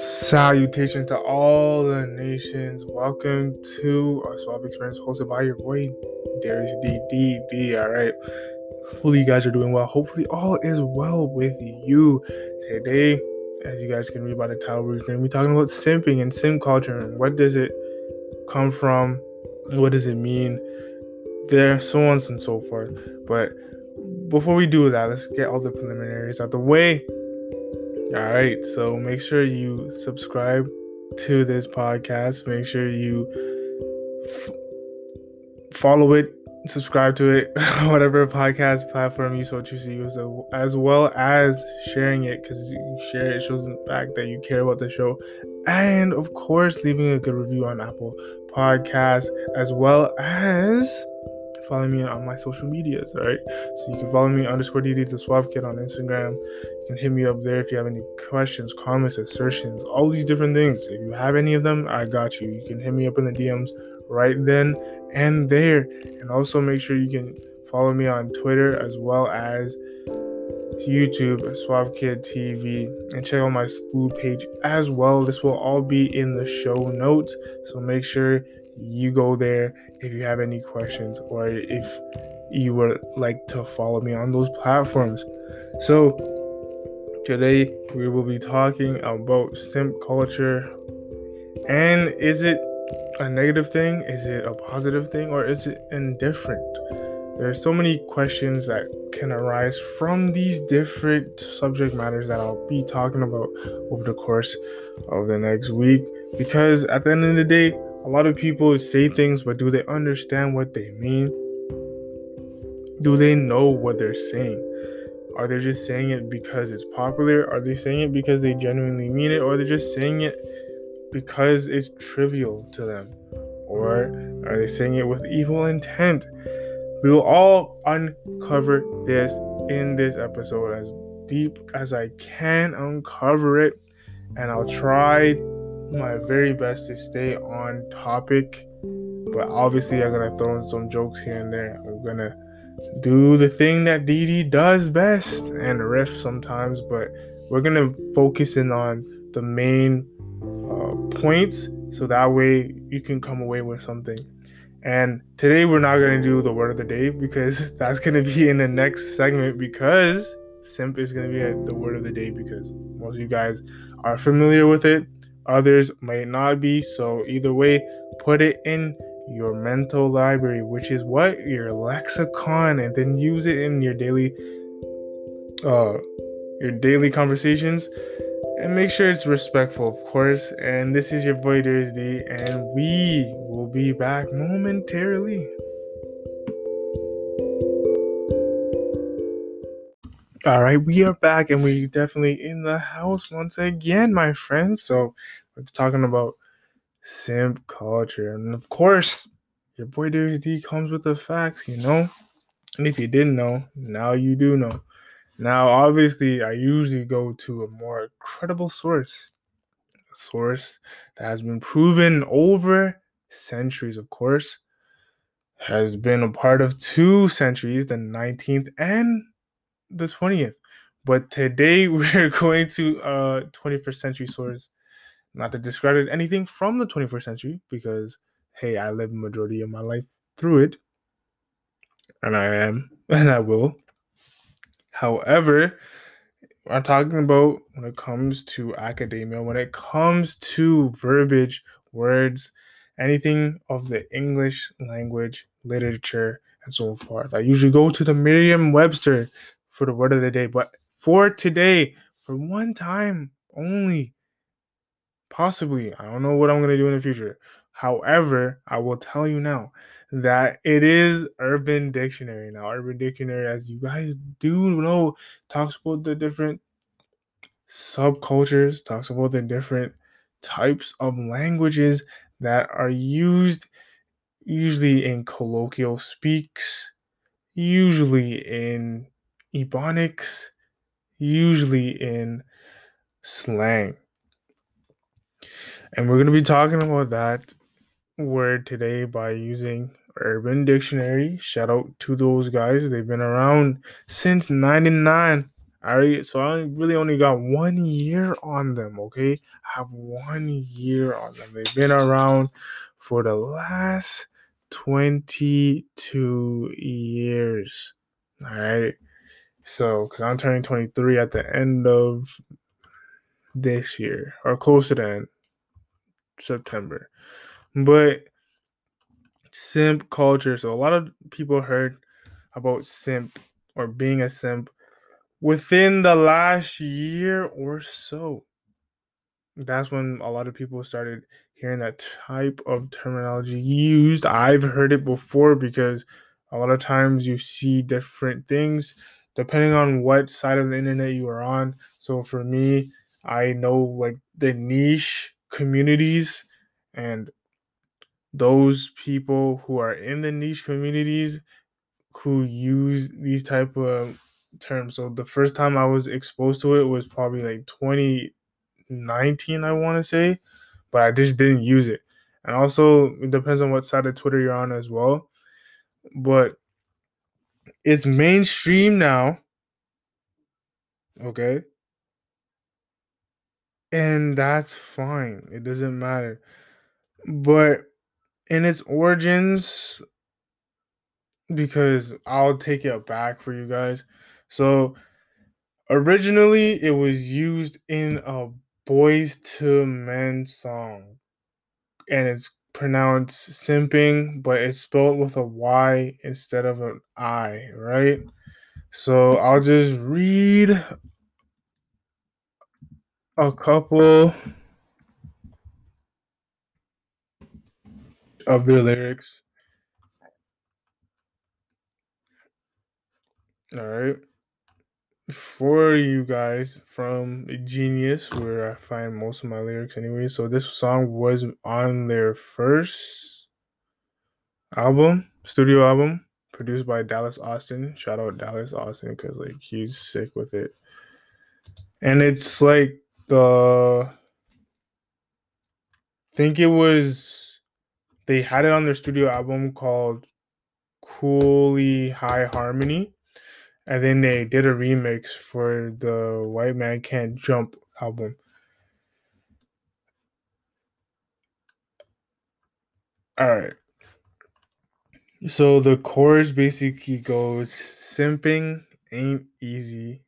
Salutation to all the nations. Welcome to our Suave Experience hosted by your boy Darius D D D. All right. Hopefully you guys are doing well. Hopefully all is well with you. Today, as you guys can read by the title, we're going to be talking about simping and simp culture and what does it come from? What does it mean? There, so on and so forth. But before we do that, let's get all the preliminaries out the way. All right, so make sure you subscribe to this podcast. Make sure you f- follow it, subscribe to it, whatever podcast platform you so choose to use, as well as sharing it because you share it shows the fact that you care about the show, and of course, leaving a good review on Apple Podcasts, as well as follow me on my social medias, all right? So you can follow me underscore DD the Suave Kid on Instagram. You can hit me up there if you have any questions, comments, assertions, all these different things. If you have any of them, I got you. You can hit me up in the DMs right then and there. And also make sure you can follow me on Twitter as well as YouTube, Suave Kid TV, and check out my food page as well. This will all be in the show notes. So make sure you go there if you have any questions or if you would like to follow me on those platforms. So, today we will be talking about simp culture and is it a negative thing? Is it a positive thing? Or is it indifferent? There are so many questions that can arise from these different subject matters that I'll be talking about over the course of the next week. Because at the end of the day, a lot of people say things, but do they understand what they mean? Do they know what they're saying? Are they just saying it because it's popular? Are they saying it because they genuinely mean it? Or are they just saying it because it's trivial to them? Or are they saying it with evil intent? We will all uncover this in this episode as deep as I can uncover it. And I'll try my very best to stay on topic, but obviously I'm gonna throw in some jokes here and there. I'm gonna do the thing that DD does best and riff sometimes, but we're gonna focus in on the main uh, points so that way you can come away with something. And today we're not gonna do the word of the day because that's gonna be in the next segment because simp is gonna be the word of the day because most of you guys are familiar with it others might not be. So, either way, put it in your mental library, which is what your lexicon, and then use it in your daily uh your daily conversations and make sure it's respectful, of course. And this is your boy Darius D, and we will be back momentarily. All right, we are back and we definitely in the house once again, my friends. So we're talking about simp culture, and of course, your boy Darius D comes with the facts, you know. And if you didn't know, now you do know. Now, obviously, I usually go to a more credible source, a source that has been proven over centuries, of course, has been a part of two centuries, the 19th and the 20th. But today we're going to uh 21st century source. Not to discredit anything from the 21st century, because hey, I live majority of my life through it. And I am, and I will. However, I'm talking about when it comes to academia, when it comes to verbiage, words, anything of the English language, literature, and so forth. I usually go to the Merriam Webster for the word of the day. But for today, for one time only, possibly, I don't know what I'm going to do in the future. However, I will tell you now that it is Urban Dictionary. Now, Urban Dictionary, as you guys do know, talks about the different subcultures, talks about the different types of languages that are used usually in colloquial speaks, usually in Ebonics, usually in slang. And we're going to be talking about that word today by using Urban Dictionary. Shout out to those guys. They've been around since 99. All right, so I really only got one year on them. Okay, I have one year on them. They've been around for the last 22 years. All right, so because I'm turning 23 at the end of this year or close to the end, September. But simp culture. So a lot of people heard about simp or being a simp within the last year or so. That's when a lot of people started hearing that type of terminology used. I've heard it before because a lot of times you see different things depending on what side of the internet you are on. So for me, I know like the niche communities and those people who are in the niche communities who use these type of terms. So the first time I was exposed to it was probably like 2019, I want to say, but I just didn't use it. And also, it depends on what side of Twitter you're on as well. But it's mainstream now. Okay. And that's fine. It doesn't matter. But in its origins, because I'll take it back for you guys. So originally it was used in a Boyz II Men song. And it's pronounced simping, but it's spelled with a Y instead of an I, right? So I'll just read a couple of their lyrics. All right. For you guys from Genius, where I find most of my lyrics anyway. So this song was on their first album, studio album, produced by Dallas Austin. Shout out Dallas Austin because like he's sick with it. And it's like the I think it was they had it on their studio album called Cooley High Harmony. And then they did a remix for the White Man Can't Jump album. All right. So the chorus basically goes simping ain't easy.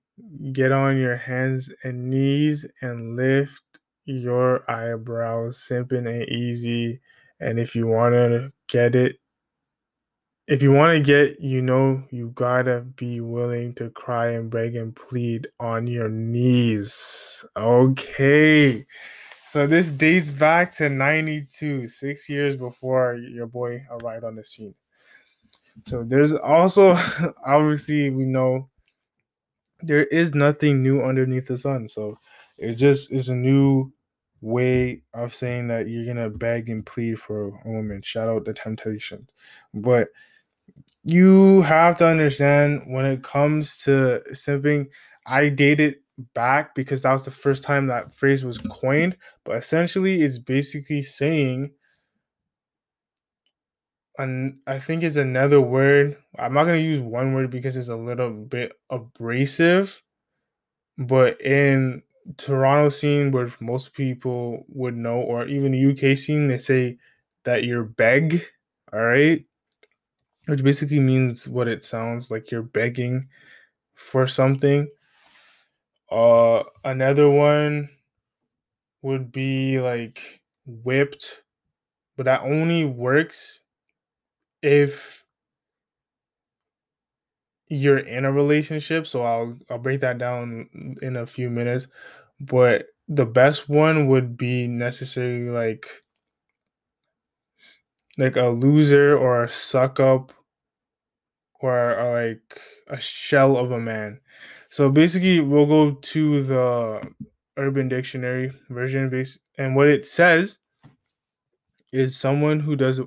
Get on your hands and knees and lift your eyebrows. Simping ain't easy. And if you want to get it, if you want to get, you know, you gotta be willing to cry and beg and plead on your knees. Okay. So this dates back to 92, six years before your boy arrived on the scene. So there's also, obviously, we know there is nothing new underneath the sun. So it just is a new way of saying that you're gonna beg and plead for a woman. Shout out the Temptations, but you have to understand when it comes to simping. I dated back because that was the first time that phrase was coined, but essentially, it's basically saying. And I think it's another word. I'm not gonna use one word because it's a little bit abrasive, but in Toronto scene where most people would know, or even UK scene, they say that you're beg, all right, which basically means what it sounds like you're begging for something. Uh, another one would be like whipped, but that only works if you're in a relationship. So I'll I'll break that down in a few minutes. But the best one would be necessarily like like a loser or a suck up or, or like a shell of a man. So basically we'll go to the urban dictionary version base and what it says is someone who does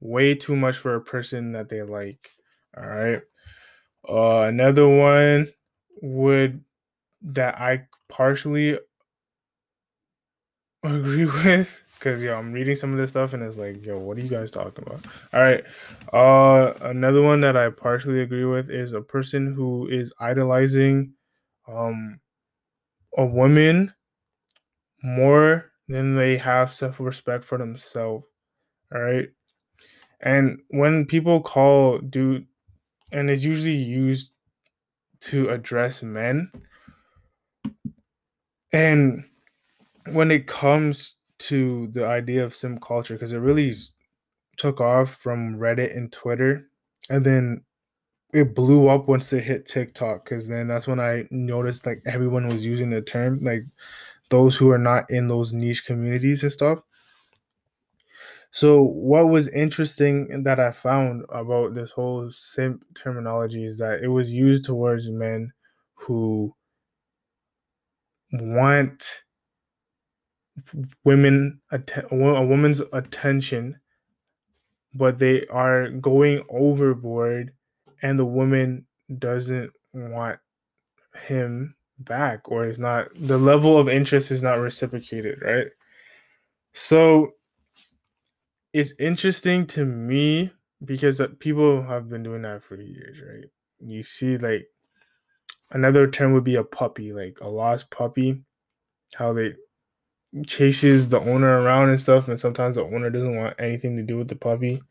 way too much for a person that they like. All right. Uh, another one would that I partially agree with because yo, I'm reading some of this stuff and it's like, yo, what are you guys talking about? All right. Uh, another one that I partially agree with is a person who is idolizing um a woman more than they have self-respect for themselves. All right. And when people call dude and it's usually used to address men. And when it comes to the idea of simp culture, because it really took off from Reddit and Twitter, and then it blew up once it hit TikTok, because then that's when I noticed like everyone was using the term, like those who are not in those niche communities and stuff. So what was interesting that I found about this whole simp terminology is that it was used towards men who want women a woman's attention but they are going overboard and the woman doesn't want him back or is not the level of interest is not reciprocated right? So it's interesting to me because people have been doing that for years, right? You see, like another term would be a puppy, like a lost puppy, how they chases the owner around and stuff, and sometimes the owner doesn't want anything to do with the puppy.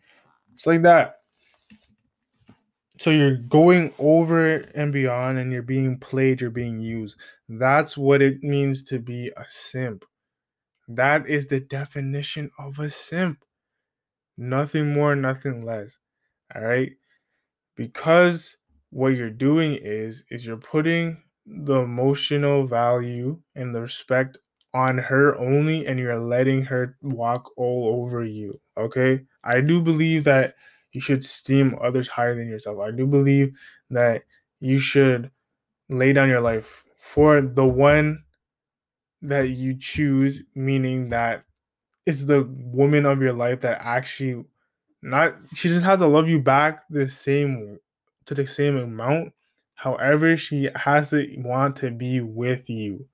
It's like that. So you're going over and beyond, and you're being played, you're being used. That's what it means to be a simp. That is the definition of a simp. Nothing more, nothing less. All right? Because what you're doing is is you're putting the emotional value and the respect on her only and you're letting her walk all over you. Okay? I do believe that you should esteem others higher than yourself. I do believe that you should lay down your life for the one that you choose, meaning that it's the woman of your life that actually not she doesn't have to love you back the same to the same amount. However, she has to want to be with you.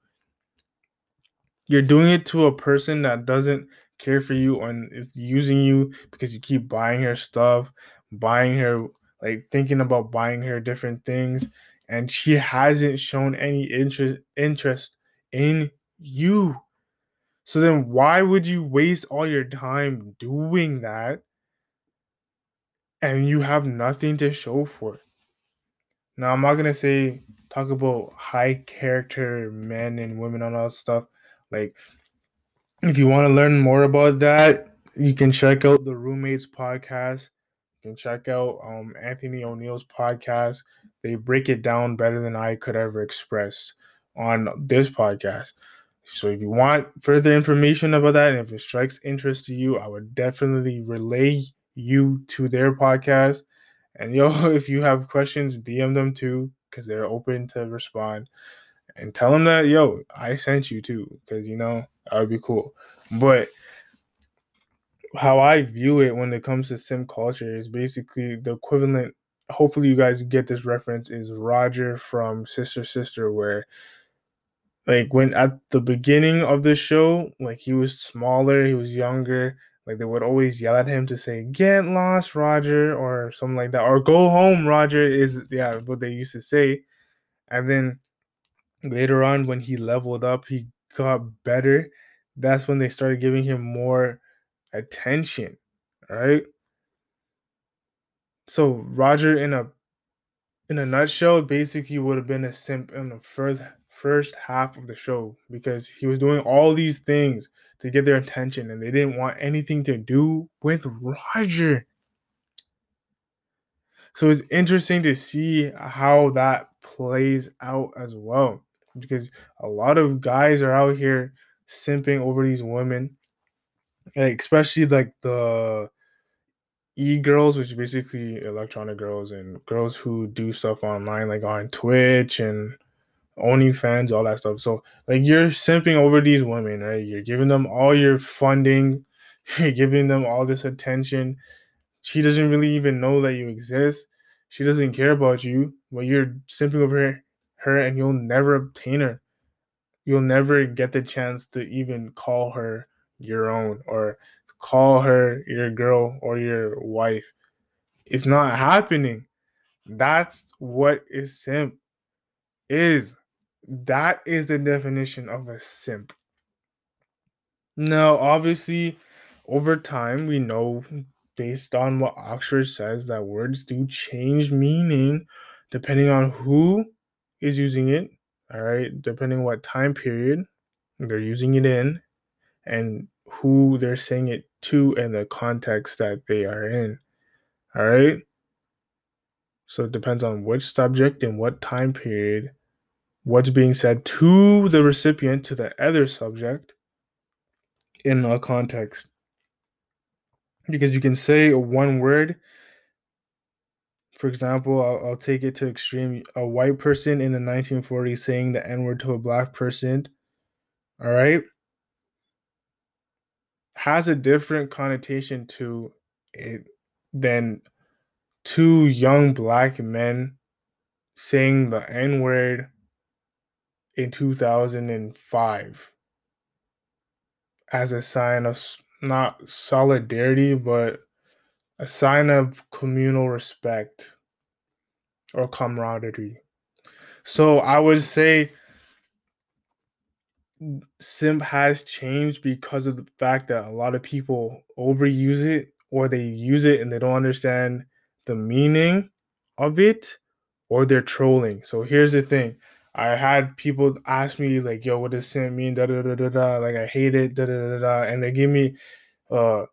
You're doing it to a person that doesn't care for you and is using you because you keep buying her stuff, buying her like thinking about buying her different things and she hasn't shown any interest interest in you. So then why would you waste all your time doing that and you have nothing to show for it? Now I'm not gonna say talk about high character men and women and all that stuff. Like if you want to learn more about that, you can check out the roommates podcast. You can check out um, Anthony O'Neill's podcast. They break it down better than I could ever express on this podcast. So if you want further information about that, and if it strikes interest to you, I would definitely relay you to their podcast. And yo, if you have questions, DM them too, because they're open to respond. And tell them that, yo, I sent you too, because you know, that would be cool. But how I view it when it comes to simp culture is basically the equivalent. Hopefully, you guys get this reference. Is Roger from Sister Sister, where like when at the beginning of the show, like he was smaller, he was younger. Like they would always yell at him to say "Get lost, Roger" or something like that, or "Go home, Roger." Is yeah, what they used to say. And then later on, when he leveled up, he got better. That's when they started giving him more attention, right? So Roger in a in a nutshell basically would have been a simp in the first first half of the show because he was doing all these things to get their attention and they didn't want anything to do with Roger. So it's interesting to see how that plays out as well because a lot of guys are out here simping over these women especially like the e girls which basically electronic girls and girls who do stuff online like on twitch and OnlyFans, all that stuff. So like you're simping over these women, right? You're giving them all your funding, you're giving them all this attention. She doesn't really even know that you exist. She doesn't care about you, but you're simping over her, her and you'll never obtain her. You'll never get the chance to even call her your own or call her your girl or your wife. It's not happening. That's what is simp is. That is the definition of a simp. Now, obviously, over time, we know based on what Oxford says that words do change meaning depending on who is using it, all right, depending what time period they're using it in and who they're saying it to and the context that they are in. All right? So it depends on which subject and what time period, what's being said to the recipient, to the other subject in a context. Because you can say one word for example, I'll, I'll, take it to extreme. A white person in the 1940s saying the N word to a black person, all right, has a different connotation to it than two young black men saying the N word in 2005 as a sign of not solidarity, but a sign of communal respect or camaraderie. So I would say simp has changed because of the fact that a lot of people overuse it or they use it and they don't understand the meaning of it or they're trolling. So here's the thing. I had people ask me like, "Yo, what does simp mean?" Da da da da da. Like I hate it. Da da da da. And they give me uh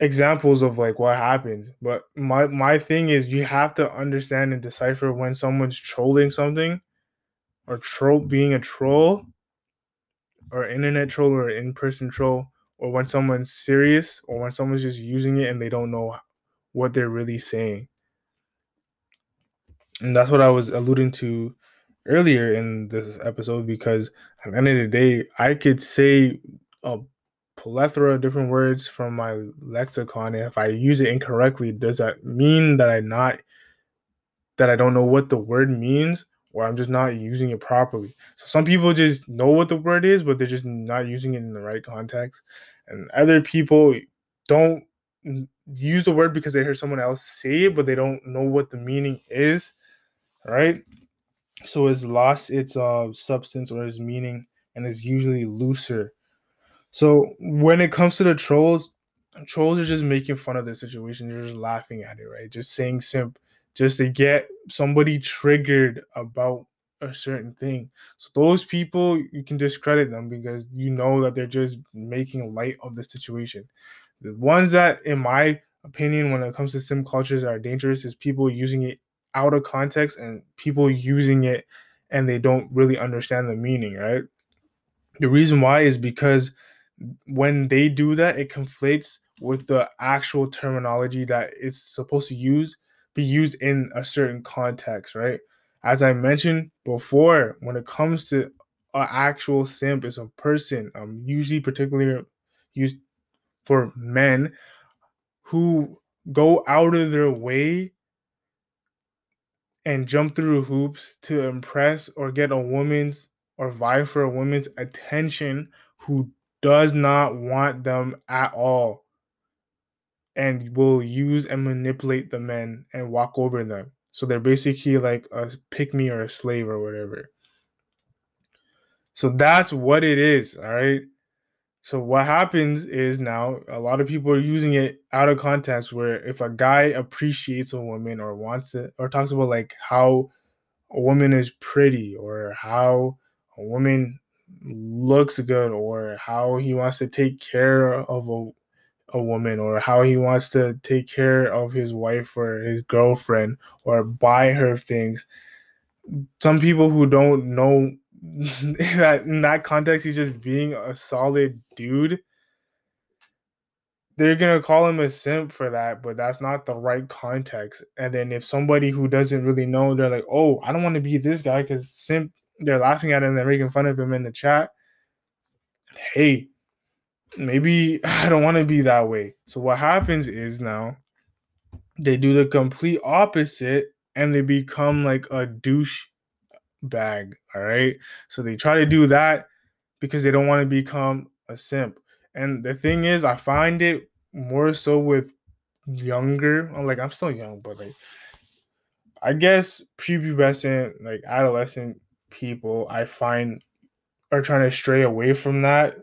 examples of like what happened. But my my thing is, you have to understand and decipher when someone's trolling something or troll being a troll or internet troll or in-person troll or when someone's serious or when someone's just using it and they don't know what they're really saying and that's what i was alluding to earlier in this episode because at the end of the day i could say a plethora of different words from my lexicon and if i use it incorrectly does that mean that i not that i don't know what the word means or I'm just not using it properly. So some people just know what the word is, but they're just not using it in the right context. And other people don't use the word because they heard someone else say it, but they don't know what the meaning is. Right? So it's lost its uh, substance or its meaning and it's usually looser. So when it comes to the trolls, trolls are just making fun of the situation. They're just laughing at it, right? Just saying simp just to get somebody triggered about a certain thing. So those people you can discredit them because you know that they're just making light of the situation. The ones that, in my opinion, when it comes to simp cultures are dangerous is people using it out of context and people using it and they don't really understand the meaning, right? The reason why is because when they do that, it conflates with the actual terminology that it's supposed to use be used in a certain context, right? As I mentioned before, when it comes to an actual simp is a person, um, usually particularly used for men who go out of their way and jump through hoops to impress or get a woman's or vie for a woman's attention who does not want them at all and will use and manipulate the men and walk over them. So they're basically like a pick me or a slave or whatever. So that's what it is, all right? So what happens is now a lot of people are using it out of context where if a guy appreciates a woman or wants to or talks about like how a woman is pretty or how a woman looks good or how he wants to take care of a a woman or how he wants to take care of his wife or his girlfriend or buy her things. Some people who don't know that in that context he's just being a solid dude. They're gonna call him a simp for that, but that's not the right context. And then if somebody who doesn't really know, they're like, "Oh, I don't want to be this guy," because simp, they're laughing at him, they're making fun of him in the chat. Hey, maybe I don't want to be that way. So what happens is now they do the complete opposite and they become like a douche bag. All right. So they try to do that because they don't want to become a simp. And the thing is, I find it more so with younger. I'm like, I'm still young, but like, I guess prepubescent, like adolescent people I find are trying to stray away from that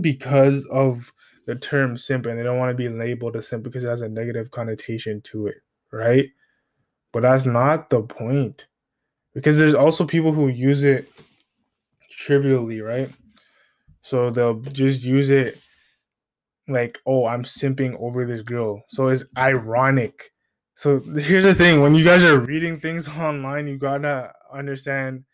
because of the term simp and they don't want to be labeled a simp because it has a negative connotation to it, right? But that's not the point. Because there's also people who use it trivially, right? So they'll just use it like, oh, I'm simping over this girl. So it's ironic. So here's the thing when you guys are reading things online, you gotta understand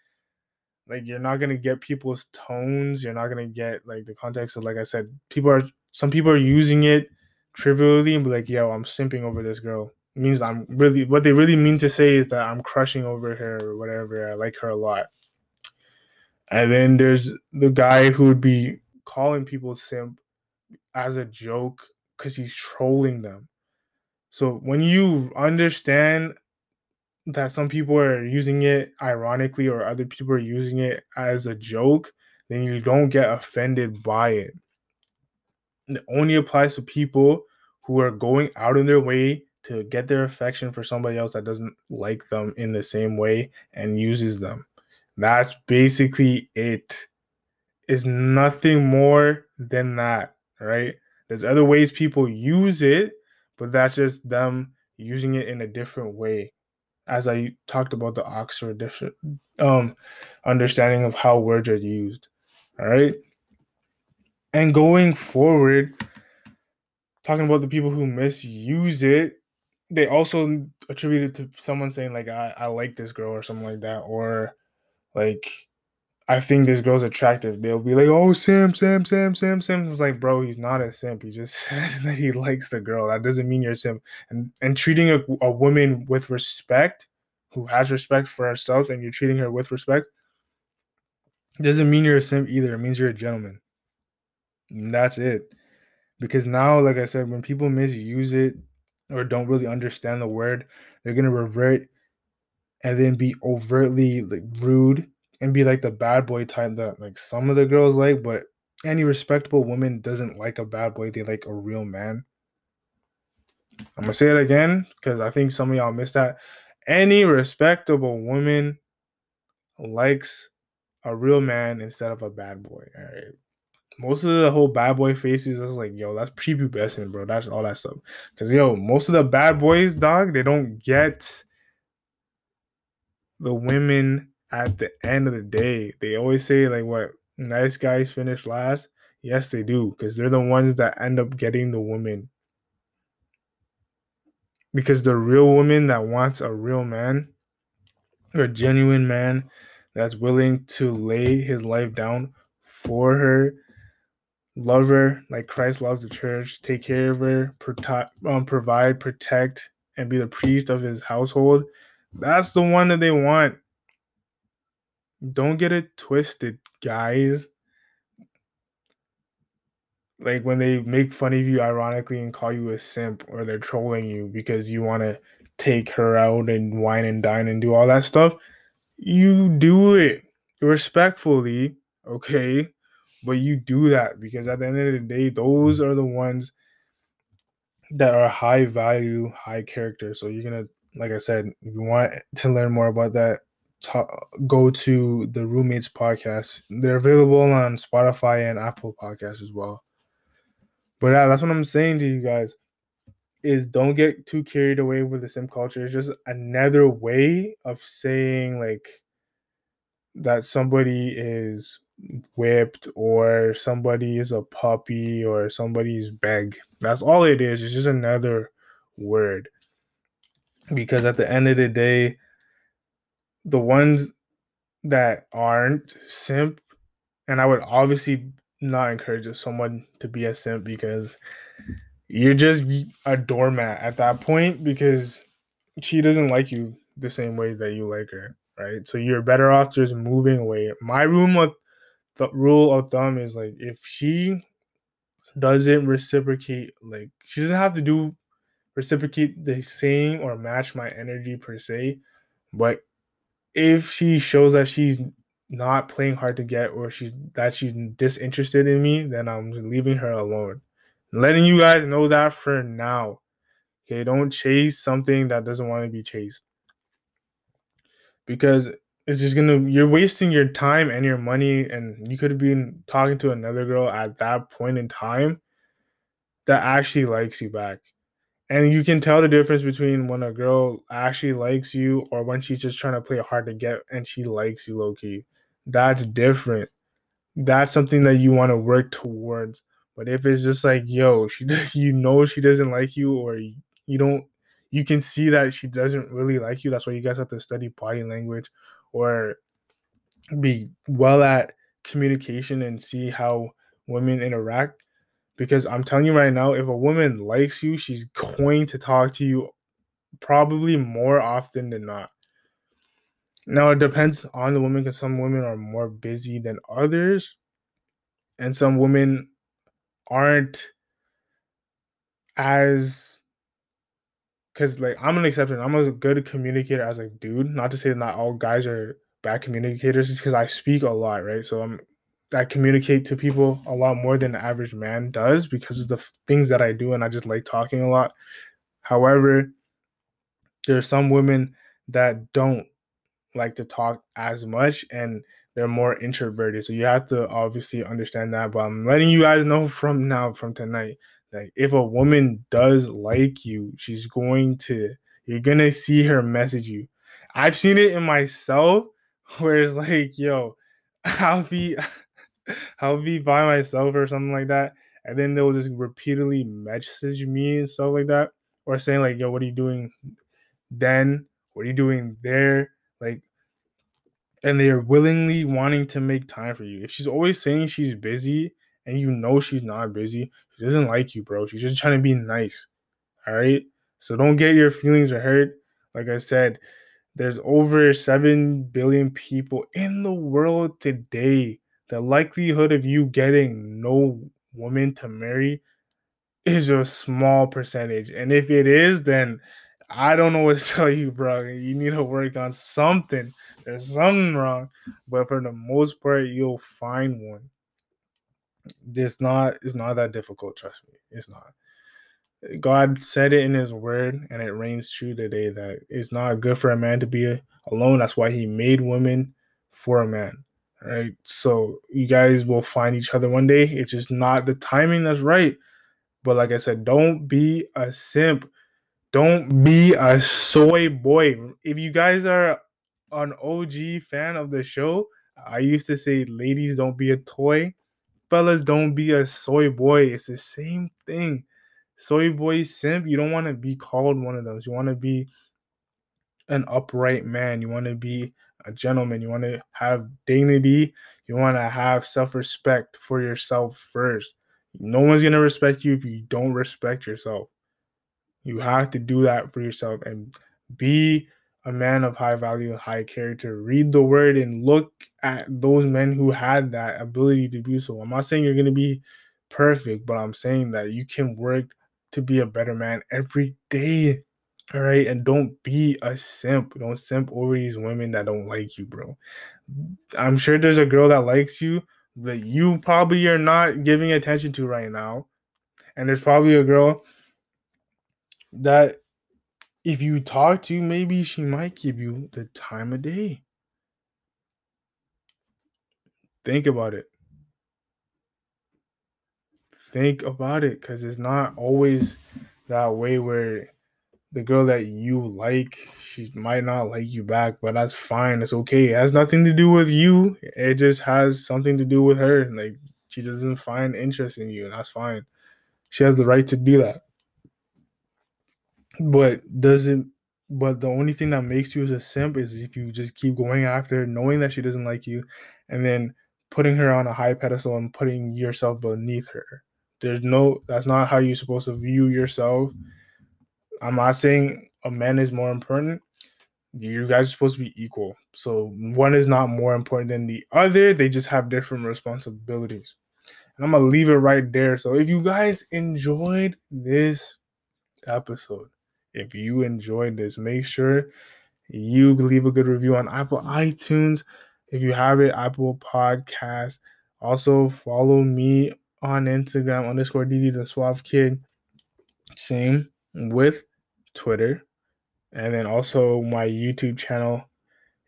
like you're not gonna get people's tones, you're not gonna get like the context of like I said, people are some people are using it trivially and be like, yo, I'm simping over this girl. Means I'm really what they really mean to say is that I'm crushing over her or whatever. I like her a lot. And then there's the guy who would be calling people simp as a joke because he's trolling them. So when you understand that some people are using it ironically or other people are using it as a joke, then you don't get offended by it. It only applies to people who are going out of their way to get their affection for somebody else that doesn't like them in the same way and uses them. That's basically it. It's nothing more than that, right? There's other ways people use it, but that's just them using it in a different way. As I talked about the Oxford different um understanding of how words are used. All right. And going forward, talking about the people who misuse it, they also attribute it to someone saying like I, I like this girl or something like that, or like I think this girl's attractive. They'll be like, "Oh, Sam, Sam, Sam, Sam, Sam." It's like, bro, he's not a simp. He just said that he likes the girl. That doesn't mean you're a simp. And and treating a, a woman with respect, who has respect for herself, and you're treating her with respect, doesn't mean you're a simp either. It means you're a gentleman. And that's it. Because now, like I said, when people misuse it or don't really understand the word, they're gonna revert and then be overtly like rude and be like the bad boy type that like some of the girls like, but any respectable woman doesn't like a bad boy. They like a real man. I'm gonna say it again because I think some of y'all missed that. Any respectable woman likes a real man instead of a bad boy. All right. Most of the whole bad boy faces is like, yo, that's prepubescent, bro. That's all that stuff. Cause yo, most of the bad boys, dog, they don't get the women at the end of the day. They always say like what nice guys finish last. Yes, they do, because they're the ones that end up getting the woman. Because the real woman that wants a real man, a genuine man that's willing to lay his life down for her, love her like Christ loves the church, take care of her, prote- um, provide, protect, and be the priest of his household. That's the one that they want. Don't get it twisted, guys. Like when they make fun of you ironically and call you a simp or they're trolling you because you want to take her out and wine and dine and do all that stuff, you do it respectfully, okay? But you do that because at the end of the day, those are the ones that are high value, high character. So you're gonna, like I said, if you want to learn more about that, go to the roommates podcast. They're available on Spotify and Apple Podcasts as well. But yeah, that's what I'm saying to you guys is don't get too carried away with the simp culture. It's just another way of saying like that somebody is whipped or somebody is a puppy or somebody's beg. That's all it is. It's just another word. Because at the end of the day, the ones that aren't simp, and I would obviously not encourage someone to be a simp because you're just a doormat at that point because she doesn't like you the same way that you like her, right? So you're better off just moving away. My room of the rule of thumb is like if she doesn't reciprocate, like she doesn't have to do reciprocate the same or match my energy per se, but if she shows that she's not playing hard to get or she's that she's disinterested in me, then I'm leaving her alone. letting you guys know that for now. Okay, don't chase something that doesn't want to be chased. Because it's just gonna you're wasting your time and your money and you could have been talking to another girl at that point in time that actually likes you back. And you can tell the difference between when a girl actually likes you or when she's just trying to play hard to get and she likes you low key that's different. That's something that you want to work towards. But if it's just like yo she does you know she doesn't like you or you don't you can see that she doesn't really like you that's why you guys have to study body language or be well at communication and see how women interact because I'm telling you right now if a woman likes you she's going to talk to you probably more often than not. Now it depends on the woman because some women are more busy than others and some women aren't as because like I'm an exception. I'm a good communicator as a dude. Not to say that not all guys are bad communicators, just because I speak a lot, right? So I'm I communicate to people a lot more than the average man does because of the f- things that I do, and I just like talking a lot. However, there's some women that don't like to talk as much and they're more introverted. So you have to obviously understand that. But I'm letting you guys know from now, from tonight, that if a woman does like you, she's going to, you're gonna see her message you. I've seen it in myself where it's like, yo, I'll be I'll be by myself or something like that. And then they'll just repeatedly message me and stuff like that. Or saying like, yo, what are you doing then? What are you doing there? Like and they're willingly wanting to make time for you. If she's always saying she's busy and you know she's not busy, she doesn't like you, bro. She's just trying to be nice. All right. So don't get your feelings hurt. Like I said, there's over 7 billion people in the world today. The likelihood of you getting no woman to marry is a small percentage. And if it is, then I don't know what to tell you, bro. You need to work on something. There's something wrong. But for the most part, you'll find one. It's not it's not that difficult, trust me. It's not. God said it in his word, and it reigns true today that it's not good for a man to be alone. That's why he made women for a man. Right. So you guys will find each other one day. It's just not the timing that's right. But like I said, don't be a simp. Don't be a soy boy. If you guys are an OG fan of the show, I used to say, ladies, don't be a toy. Fellas, don't be a soy boy. It's the same thing. Soy boy simp, you don't want to be called one of those. You want to be an upright man. You want to be a gentleman. You want to have dignity. You want to have self respect for yourself first. No one's going to respect you if you don't respect yourself. You have to do that for yourself and be a man of high value, high character. Read the word and look at those men who had that ability to do so. I'm not saying you're going to be perfect, but I'm saying that you can work to be a better man every day. All right. And don't be a simp. Don't simp over these women that don't like you, bro. I'm sure there's a girl that likes you that you probably are not giving attention to right now. And there's probably a girl that if you talk to, maybe she might give you the time of day. Think about it. Think about it because it's not always that way where the girl that you like, she might not like you back, but that's fine. It's okay. It has nothing to do with you. It just has something to do with her. Like she doesn't find interest in you, and that's fine. She has the right to do that. But doesn't but the only thing that makes you as a simp is if you just keep going after her, knowing that she doesn't like you, and then putting her on a high pedestal and putting yourself beneath her. There's no that's not how you're supposed to view yourself. I'm not saying a man is more important. You guys are supposed to be equal. So one is not more important than the other. They just have different responsibilities. And I'm gonna leave it right there. So if you guys enjoyed this episode, if you enjoyed this, make sure you leave a good review on Apple iTunes. If you have it, Apple Podcast. Also follow me on Instagram underscore DD the Suave Kid. Same with Twitter. And then also my YouTube channel,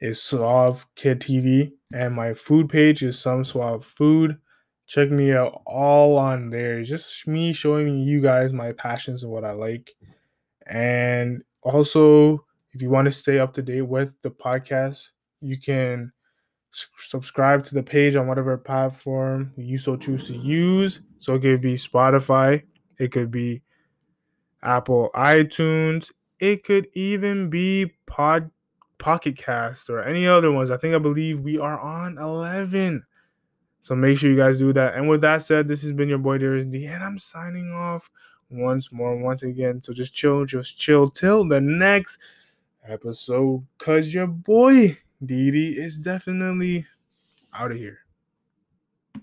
is Suave Kid TV, and my food page is Some Suave Food. Check me out all on there. Just me showing you guys my passions and what I like. And also, if you want to stay up to date with the podcast, you can subscribe to the page on whatever platform you so choose to use. So it could be Spotify, it could be Apple iTunes, it could even be Pod Pocket Cast or any other ones. I think I believe we are on 11. So make sure you guys do that. And with that said, this has been your boy Darius D, and I'm signing off once more, once again. So just chill, just chill till the next episode. Cause your boy Didi is definitely out of here.